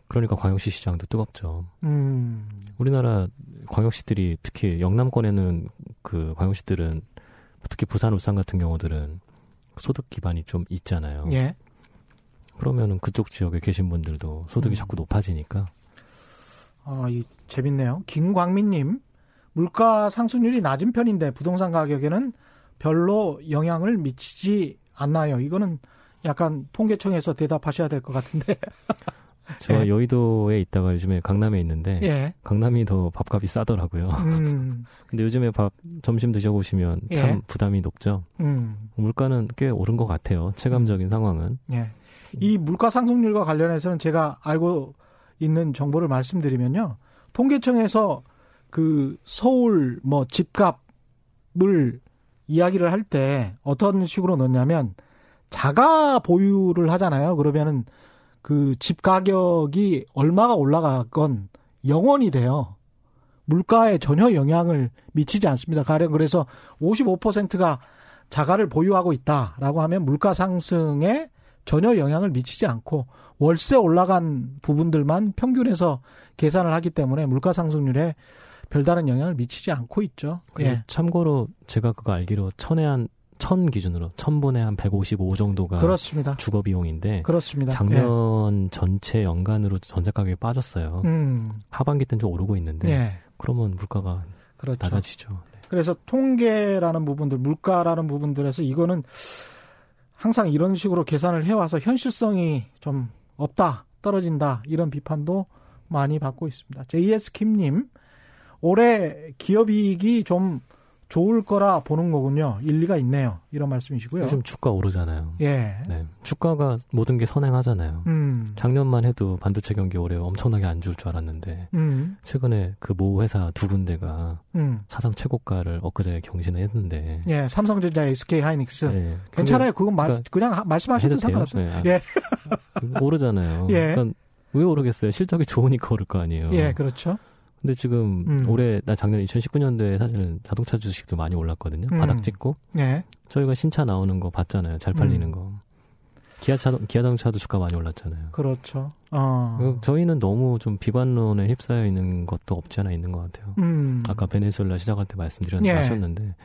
그러니까 광역시 시장도 뜨겁죠. 음, 우리나라 광역시들이 특히 영남권에는 그 광역시들은 특히 부산, 울산 같은 경우들은 소득 기반이 좀 있잖아요. 예. 그러면은 그쪽 지역에 계신 분들도 소득이 음. 자꾸 높아지니까 아, 이 재밌네요. 김광민님, 물가 상승률이 낮은 편인데 부동산 가격에는 별로 영향을 미치지 않나요? 이거는 약간 통계청에서 대답하셔야 될 것 같은데. 저 예. 여의도에 있다가 요즘에 강남에 있는데 예. 강남이 더 밥값이 싸더라고요. 음, 근데 요즘에 밥 점심 드셔보시면 참 예. 부담이 높죠. 음, 물가는 꽤 오른 것 같아요. 체감적인 상황은. 예. 이 물가 상승률과 관련해서는 제가 알고 있는 정보를 말씀드리면요. 통계청에서 그 서울 뭐 집값을 이야기를 할 때 어떤 식으로 넣냐면 자가 보유를 하잖아요. 그러면은 그 집 가격이 얼마가 올라가건 영원이 돼요. 물가에 전혀 영향을 미치지 않습니다. 가령 그래서 55%가 자가를 보유하고 있다라고 하면 물가 상승에 전혀 영향을 미치지 않고 월세 올라간 부분들만 평균해서 계산을 하기 때문에 물가 상승률에 별다른 영향을 미치지 않고 있죠. 예. 참고로 제가 그거 알기로 천에 한 천 기준으로 천분에 한 155 정도가 그렇습니다. 주거 비용인데 그렇습니다. 작년 전체 연간으로 전세 가격이 빠졌어요. 예. 음, 하반기 때는 좀 오르고 있는데 예. 그러면 물가가 그렇죠. 낮아지죠. 네. 그래서 통계라는 부분들, 물가라는 부분들에서 이거는 항상 이런 식으로 계산을 해와서 현실성이 좀 없다, 떨어진다, 이런 비판도 많이 받고 있습니다. JS 킴님, 올해 기업 이익이 좀 좋을 거라 보는 거군요. 일리가 있네요. 이런 말씀이시고요. 요즘 주가 오르잖아요. 예. 네. 주가가 모든 게 선행하잖아요. 음. 작년만 해도 반도체 경기 올해 엄청나게 안 줄 줄 알았는데 음. 최근에 그 모 회사 두 군데가 음. 사상 최고가를 엊그제 경신을 했는데 예. 삼성전자, SK 하이닉스. 네. 괜찮아요. 그건 말, 그러니까 그냥 하- 말씀하셔도? 상관없어요. 네. 예. 오르잖아요. 예. 그러니까 왜 오르겠어요? 실적이 좋으니까 오를 거 아니에요. 예, 그렇죠. 근데 지금 음. 올해 나 작년 2019년도에 사실은 자동차 주식도 많이 올랐거든요. 음. 바닥 찍고 예. 저희가 신차 나오는 거 봤잖아요. 잘 팔리는 음. 거. 기아 차 기아 자동차도 주가 많이 올랐잖아요. 그렇죠. 어. 그 저희는 너무 좀 비관론에 휩싸여 있는 것도 없지 않아 있는 것 같아요. 음. 아까 베네수엘라 시작할 때 말씀드렸는데 예.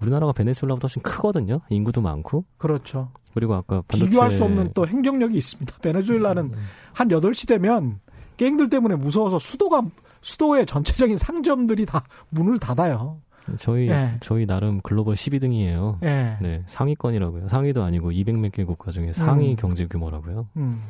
우리나라가 베네수엘라보다 훨씬 크거든요. 인구도 많고 그렇죠. 그리고 아까 반도체 비교할 수 없는 또 행정력이 있습니다. 베네수엘라는 음. 한 8시 되면 갱들 때문에 무서워서 수도가 수도의 전체적인 상점들이 다 문을 닫아요. 저희 예. 저희 나름 글로벌 12등이에요. 예. 네, 상위권이라고요. 상위도 아니고 200몇 개 국가 중에 상위 음. 경제 규모라고요. 음.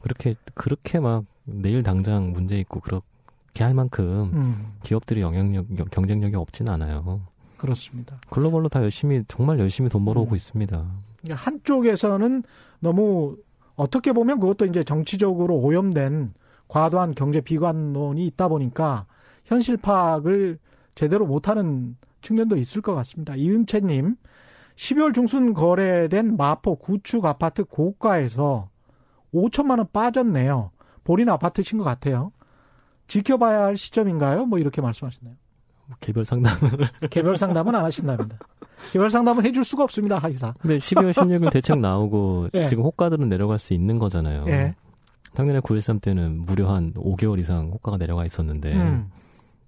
그렇게 그렇게 막 내일 당장 문제 있고 그렇게 할 만큼 음. 기업들이 영향력 경쟁력이 없진 않아요. 그렇습니다. 글로벌로 다 열심히 정말 열심히 돈 벌어오고 음. 있습니다. 그러니까 한쪽에서는 너무 어떻게 보면 그것도 이제 정치적으로 오염된 과도한 경제 비관론이 있다 보니까 현실 파악을 제대로 못하는 측면도 있을 것 같습니다. 이은채님, 12월 중순 거래된 마포 구축 아파트 고가에서 5천만 원 빠졌네요. 본인 아파트신 것 같아요. 지켜봐야 할 시점인가요? 뭐 이렇게 말씀하시네요. 개별 상담을. 개별 상담은 안 하신답니다. 개별 상담은 해줄 수가 없습니다, 하기사. 근데 12월 16일 대책 나오고 예. 지금 호가들은 내려갈 수 있는 거잖아요. 예. 작년에 9.13 때는 무려 한 5개월 이상 호가가 내려가 있었는데 음.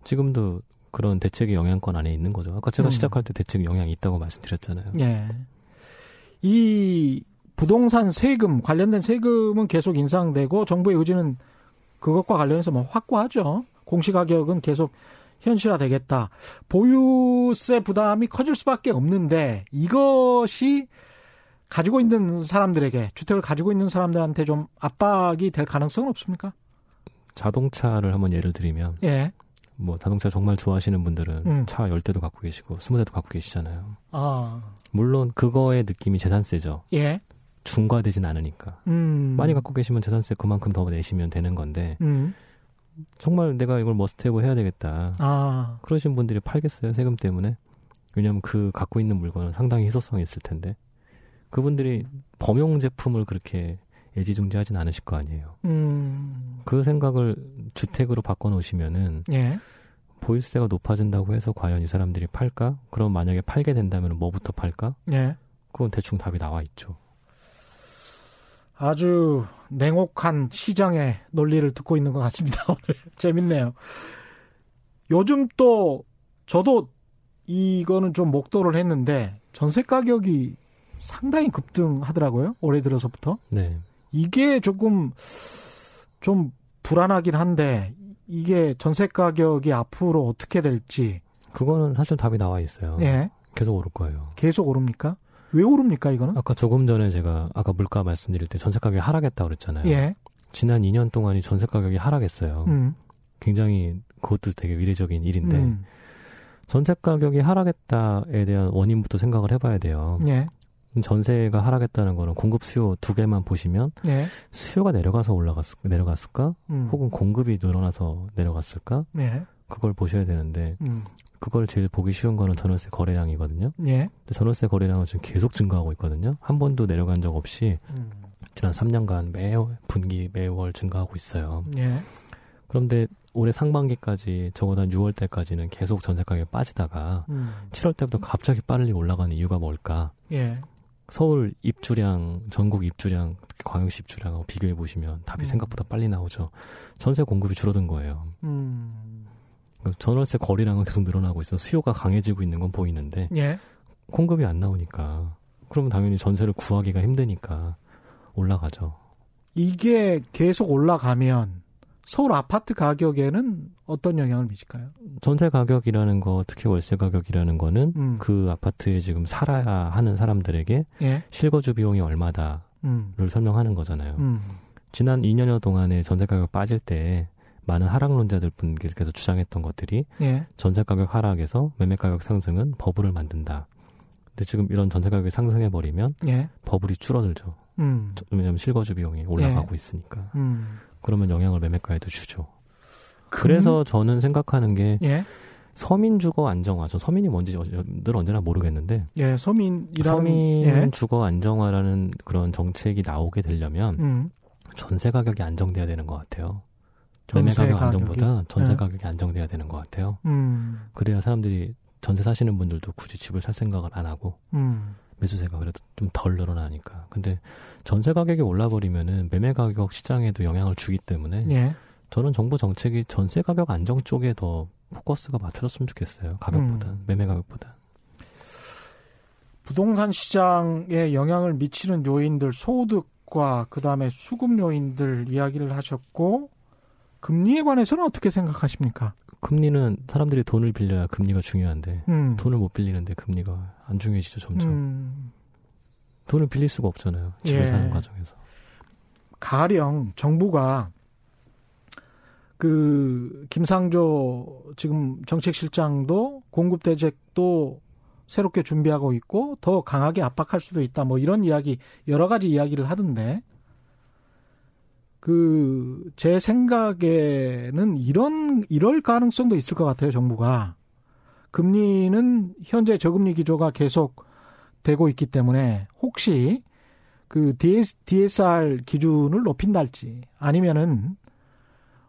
지금도 그런 대책의 영향권 안에 있는 거죠. 아까 제가 음. 시작할 때 대책 영향이 있다고 말씀드렸잖아요. 예. 이 부동산 세금 관련된 세금은 계속 인상되고 정부의 의지는 그것과 관련해서 뭐 확고하죠. 공시가격은 계속 현실화되겠다. 보유세 부담이 커질 수밖에 없는데 이것이 가지고 있는 사람들에게 주택을 가지고 있는 사람들한테 좀 압박이 될 가능성은 없습니까? 자동차를 한번 예를 들면 예. 뭐 자동차 정말 좋아하시는 분들은 음. 차 10대도 갖고 계시고 20대도 갖고 계시잖아요. 아. 물론 그거의 느낌이 재산세죠. 예. 중과되진 않으니까. 음. 많이 갖고 계시면 재산세 그만큼 더 내시면 되는 건데 음. 정말 내가 이걸 must have 해야 되겠다. 아. 그러신 분들이 팔겠어요 세금 때문에? 왜냐하면 그 갖고 있는 물건은 상당히 희소성이 있을 텐데 그분들이 범용 제품을 그렇게 애지중지하진 않으실 거 아니에요. 음. 그 생각을 주택으로 바꿔놓으시면은 예. 보유세가 높아진다고 해서 과연 이 사람들이 팔까? 그럼 만약에 팔게 된다면 뭐부터 팔까? 예. 그건 대충 답이 나와 있죠. 아주 냉혹한 시장의 논리를 듣고 있는 것 같습니다. 오늘 재밌네요. 요즘 또 저도 이거는 좀 목도를 했는데 전세 가격이 상당히 급등하더라고요. 올해 들어서부터. 네. 이게 조금 좀 불안하긴 한데 이게 전세 가격이 앞으로 어떻게 될지 그거는 사실 답이 나와 있어요. 예. 계속 오를 거예요. 계속 오릅니까? 왜 오릅니까 이거는? 아까 조금 전에 제가 아까 물가 말씀드릴 때 전세 가격이 하락했다고 그랬잖아요. 예. 지난 2년 동안이 전세 가격이 하락했어요. 음. 굉장히 그것도 되게 위례적인 일인데 음. 전세 가격이 하락했다에 대한 원인부터 생각을 해봐야 돼요. 예. 전세가 하락했다는 거는 공급 수요 두 개만 보시면 예. 수요가 내려가서 올라갔을 내려갔을까? 음. 혹은 공급이 늘어나서 내려갔을까? 예. 그걸 보셔야 되는데 음. 그걸 제일 보기 쉬운 거는 전월세 거래량이거든요. 예. 근데 전월세 거래량은 지금 계속 증가하고 있거든요. 한 번도 내려간 적 없이 음. 지난 3년간 매 분기 매월 증가하고 있어요. 예. 그런데 올해 상반기까지 적어도 한 6월 때까지는 계속 전세 가격이 빠지다가 음. 7월 때부터 갑자기 빨리 올라가는 이유가 뭘까? 예. 서울 입주량, 전국 입주량, 특히 광역시 입주량하고 비교해 보시면 답이 음. 생각보다 빨리 나오죠. 전세 공급이 줄어든 거예요. 음. 그 전월세 거래량은 계속 늘어나고 있어 수요가 강해지고 있는 건 보이는데 예. 공급이 안 나오니까 그러면 당연히 전세를 구하기가 힘드니까 올라가죠. 이게 계속 올라가면 서울 아파트 가격에는 어떤 영향을 미칠까요? 전세 가격이라는 거, 특히 월세 가격이라는 거는 음. 그 아파트에 지금 살아야 하는 사람들에게 예. 실거주 비용이 얼마다를 음. 설명하는 거잖아요. 음. 지난 2년여 동안에 전세 가격 빠질 때 많은 하락론자들 분께서 주장했던 것들이 예. 전세 가격 하락에서 매매 가격 상승은 버블을 만든다. 근데 지금 이런 전세 가격이 상승해 버리면 예. 버블이 줄어들죠. 음. 왜냐하면 실거주 비용이 올라가고 있으니까. 음. 그러면 영향을 매매가에도 주죠. 그래서 저는 생각하는 게 예. 서민 주거 안정화. 전 서민이 뭔지 어- 늘 언제나 모르겠는데 예. 서민이라는 서민 예. 주거 안정화라는 그런 정책이 나오게 되려면 음. 전세 가격이 안정돼야 되는 것 같아요. 매매 전세 가격. 안정보다 전세 예. 가격이 안정돼야 되는 것 같아요. 음. 그래야 사람들이 전세 사시는 분들도 굳이 집을 살 생각을 안 하고 음. 매수세가 그래도 좀 덜 늘어나니까. 근데 전세 가격이 올라버리면은 매매 가격 시장에도 영향을 주기 때문에 예. 저는 정부 정책이 전세 가격 안정 쪽에 더 포커스가 맞춰졌으면 좋겠어요. 가격보다 음. 매매 가격보다. 부동산 시장에 영향을 미치는 요인들 소득과 그다음에 수급 요인들 이야기를 하셨고 금리에 관해서는 어떻게 생각하십니까? 금리는 사람들이 돈을 빌려야 금리가 중요한데 음. 돈을 못 빌리는데 금리가 안 중요해지죠 점점. 음. 돈을 빌릴 수가 없잖아요. 집을 예. 사는 과정에서. 가령 정부가 그 김상조 지금 정책실장도 공급 대책도 새롭게 준비하고 있고 더 강하게 압박할 수도 있다. 뭐 이런 이야기 여러 가지 이야기를 하던데 그 제 생각에는 이런 이럴 가능성도 있을 것 같아요. 정부가 금리는 현재 저금리 기조가 계속 되고 있기 때문에 혹시 그 DS, DSR 기준을 높인달지 아니면은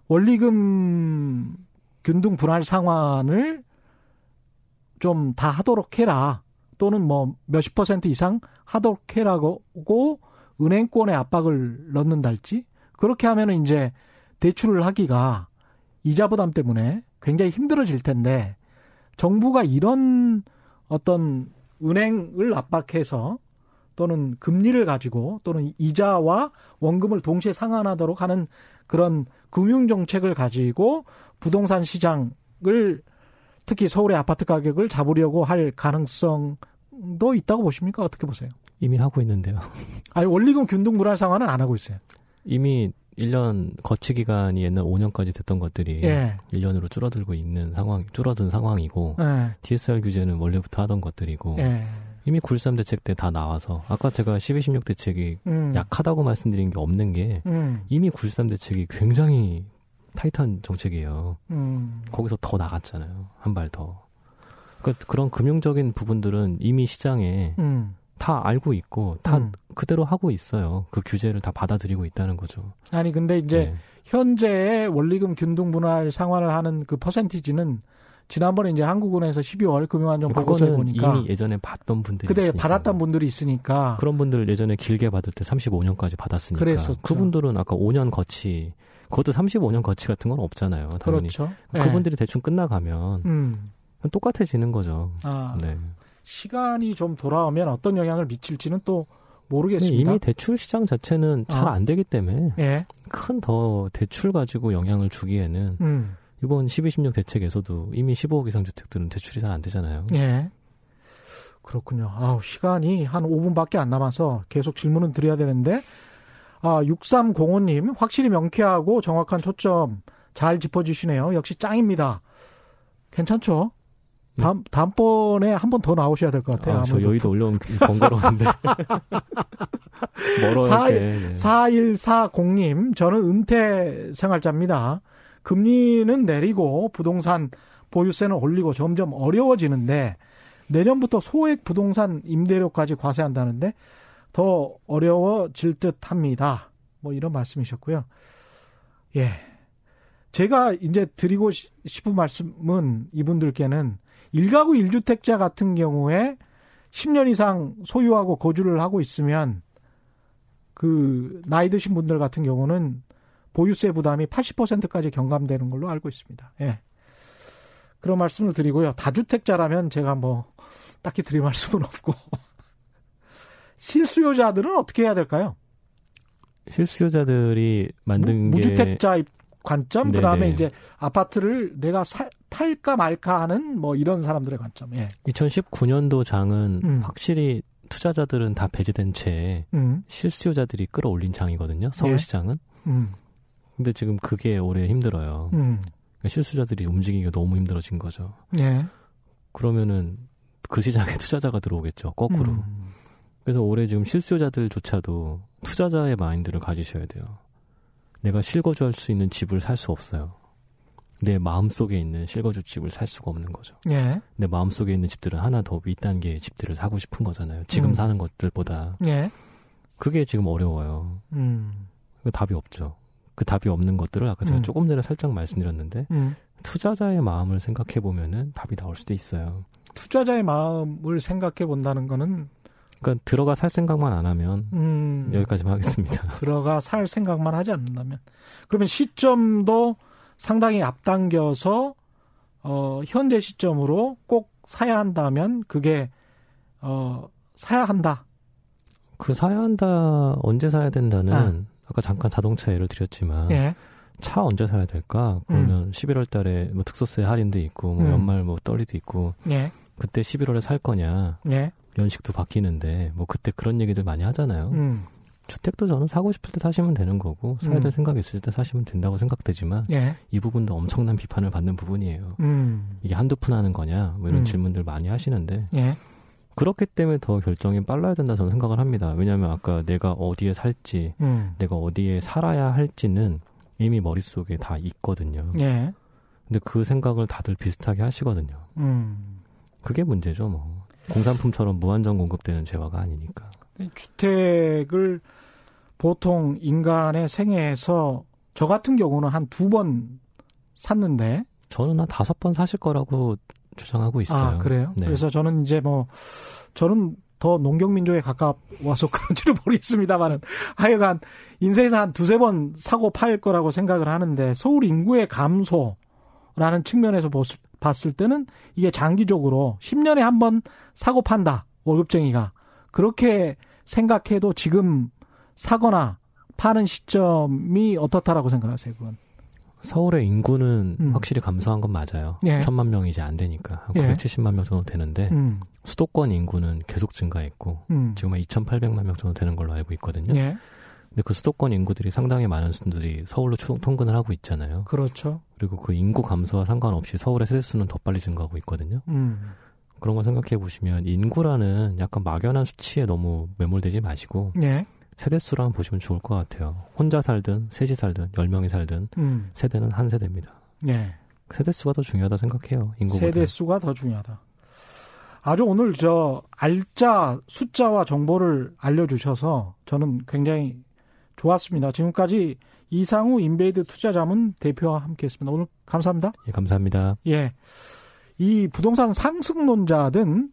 원리금 균등 분할 상환을 좀 다 하도록 해라. 또는 뭐 몇십 퍼센트 이상 하도록 해라고 은행권에 압박을 넣는달지. 그렇게 하면은 이제 대출을 하기가 이자 부담 때문에 굉장히 힘들어질 텐데 정부가 이런 어떤 은행을 압박해서 또는 금리를 가지고 또는 이자와 원금을 동시에 상환하도록 하는 그런 금융 정책을 가지고 부동산 시장을 특히 서울의 아파트 가격을 잡으려고 할 가능성도 있다고 보십니까? 어떻게 보세요? 이미 하고 있는데요. 아니 원리금 균등 불안 상환은 안 하고 있어요. 이미 1년 거치 기간이 옛날 5년까지 됐던 것들이 예. 1년으로 줄어들고 있는 상황, 줄어든 상황이고 예. DSR 규제는 원래부터 하던 것들이고 예. 이미 9.13 대책 때 다 나와서 아까 제가 12.16 대책이 음. 약하다고 말씀드린 게 없는 게 음. 이미 9.13 대책이 굉장히 타이트한 정책이에요. 음. 거기서 더 나갔잖아요. 한 발 더. 그 그런 금융적인 부분들은 이미 시장에 음. 다 알고 있고 다 음. 그대로 하고 있어요. 그 규제를 다 받아들이고 있다는 거죠. 아니 근데 이제 네. 현재의 원리금 균등 분할 상환을 하는 그 퍼센티지는 지난번에 이제 한국은행에서 12월 금융안정 보고서에 그거는 보니까 이미 예전에 받던 분들이 그때 있으니까. 받았던 분들이 있으니까 그런 분들 예전에 길게 받을 때 35년까지 받았으니까 그랬었죠. 그분들은 아까 5년 거치 그것도 35년 거치 같은 건 없잖아요. 당연히 그렇죠. 예. 그분들이 대충 끝나가면 음. 똑같아지는 거죠. 아, 네. 시간이 좀 돌아오면 어떤 영향을 미칠지는 또 모르겠습니다. 이미 대출 시장 자체는 잘 아. 안 되기 때문에 예. 큰더 대출 가지고 영향을 주기에는 음. 이번 12, 16 대책에서도 이미 15억 이상 주택들은 대출이 잘 안 되잖아요. 예. 그렇군요. 아우, 시간이 한 5분밖에 안 남아서 계속 질문은 드려야 되는데, 아, 6305님, 확실히 명쾌하고 정확한 초점 잘 짚어주시네요. 역시 짱입니다. 괜찮죠? 네. 다음, 다음번에 한 번 더 나오셔야 될 것 같아요. 아, 저. 여의도 올라온 번거로운데. 멀어 사- 이렇게. 네. 4140님, 저는 은퇴 생활자입니다. 금리는 내리고 부동산 보유세는 올리고 점점 어려워지는데 내년부터 소액 부동산 임대료까지 과세한다는데 더 어려워질 듯 합니다. 뭐 이런 말씀이셨고요. 예. 제가 이제 드리고 시- 싶은 말씀은 이분들께는 일가구 1주택자 같은 경우에 10년 이상 소유하고 거주를 하고 있으면 그 나이 드신 분들 같은 경우는 보유세 부담이 80%까지 경감되는 걸로 알고 있습니다. 예. 그런 말씀을 드리고요. 다주택자라면 제가 뭐 딱히 드릴 말씀은 없고 실수요자들은 어떻게 해야 될까요? 실수요자들이 만든 무, 게 무주택자 입- 관점 네네. 그다음에 이제 아파트를 내가 살, 탈까 말까 하는 뭐 이런 사람들의 관점. 예. 2019년도 장은 음. 확실히 투자자들은 다 배제된 채 음. 실수요자들이 끌어올린 장이거든요. 서울시장은. 음. 근데 지금 그게 올해 힘들어요. 음. 그러니까 실수요자들이 움직이기가 너무 힘들어진 거죠. 예. 그러면은 그 시장에 투자자가 들어오겠죠. 거꾸로. 음. 그래서 올해 지금 실수요자들조차도 투자자의 마인드를 가지셔야 돼요. 내가 실거주할 수 있는 집을 살 수 없어요. 내 마음속에 있는 실거주 집을 살 수가 없는 거죠. 예. 내 마음속에 있는 집들은 하나 더 윗단계의 집들을 사고 싶은 거잖아요. 지금 음. 사는 것들보다. 예. 그게 지금 어려워요. 음. 그 답이 없죠. 그 답이 없는 것들을 아까 제가 음. 조금 전에 살짝 말씀드렸는데 음. 투자자의 마음을 생각해 보면은 답이 나올 수도 있어요. 투자자의 마음을 생각해 본다는 거는 그러니까 들어가 살 생각만 안 하면 음, 여기까지만 하겠습니다. 들어가 살 생각만 하지 않는다면 그러면 시점도 상당히 앞당겨서 어, 현재 시점으로 꼭 사야 한다면 그게 어, 사야 한다. 그 사야 한다 언제 사야 된다는 아 까 잠깐 자동차 예를 드렸지만 예. 차 언제 사야 될까? 그러면 11월 달에 뭐 특소세 할인도 있고 뭐 음. 연말 뭐 떨리도 있고 예. 그때 11월에 살 거냐? 예. 연식도 바뀌는데 뭐 그때 그런 얘기들 많이 하잖아요. 음. 주택도 저는 사고 싶을 때 사시면 되는 거고 사야 될 음. 생각이 있을 때 사시면 된다고 생각되지만 예. 이 부분도 엄청난 비판을 받는 부분이에요. 음. 이게 한두 푼 하는 거냐? 뭐 이런 음. 질문들 많이 하시는데 예. 그렇기 때문에 더 결정이 빨라야 된다 저는 생각을 합니다. 왜냐하면 아까 내가 어디에 살지 음. 내가 어디에 살아야 할지는 이미 머릿속에 다 있거든요. 예. 근데 그 생각을 다들 비슷하게 하시거든요. 음. 그게 문제죠, 뭐. 공산품처럼 무한정 공급되는 재화가 아니니까. 주택을 보통 인간의 생애에서 저 같은 경우는 한 두 번 샀는데 저는 한 다섯 번 사실 거라고 주장하고 있어요. 아 그래요? 네. 그래서 저는 이제 뭐 저는 더 농경민족에 가까워서 그런지는 모르겠습니다만은 하여간 인생에서 한 두세 번 사고 팔 거라고 생각을 하는데 서울 인구의 감소라는 측면에서 봤을 때는 이게 장기적으로 10년에 한 번 사고 판다 월급쟁이가 그렇게 생각해도 지금 사거나 파는 시점이 어떻다라고 생각하세요 그건? 서울의 인구는 음. 확실히 감소한 건 맞아요. 예. 천만 명이 이제 안 되니까. 한 예. 970만 명 정도 되는데 음, 수도권 인구는 계속 증가했고 음, 지금 한 2,800만 명 정도 되는 걸로 알고 있거든요. 예, 근데 그 수도권 인구들이 상당히 많은 분들이 서울로 총- 통근을 하고 있잖아요. 그렇죠. 그리고 그 인구 감소와 상관없이 서울의 세대수는 더 빨리 증가하고 있거든요. 음, 그런 걸 생각해 보시면 인구라는 약간 막연한 수치에 너무 매몰되지 마시고 예, 세대수로 한번 보시면 좋을 것 같아요. 혼자 살든 셋이 살든 열 명이 살든 음, 세대는 한 세대입니다. 예. 세대수가 더 중요하다 생각해요. 인구보다. 세대 수가 더 중요하다. 아주 오늘 저 알짜 숫자와 정보를 알려주셔서 저는 굉장히 좋았습니다. 지금까지 이상우 인베이드 투자자문 대표와 함께했습니다. 오늘 감사합니다. 예, 감사합니다. 예, 이 부동산 상승론자든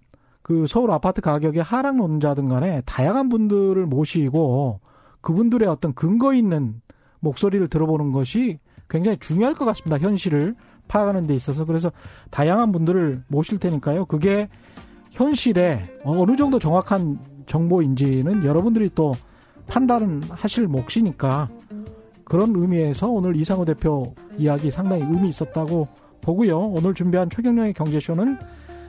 그 서울 아파트 가격의 하락론자든 간에 다양한 분들을 모시고 그분들의 어떤 근거 있는 목소리를 들어보는 것이 굉장히 중요할 것 같습니다. 현실을 파악하는 데 있어서. 그래서 다양한 분들을 모실 테니까요. 그게 현실에 어느 정도 정확한 정보인지는 여러분들이 또 판단은 하실 몫이니까 그런 의미에서 오늘 이상호 대표 이야기 상당히 의미 있었다고 보고요. 오늘 준비한 최경령의 경제쇼는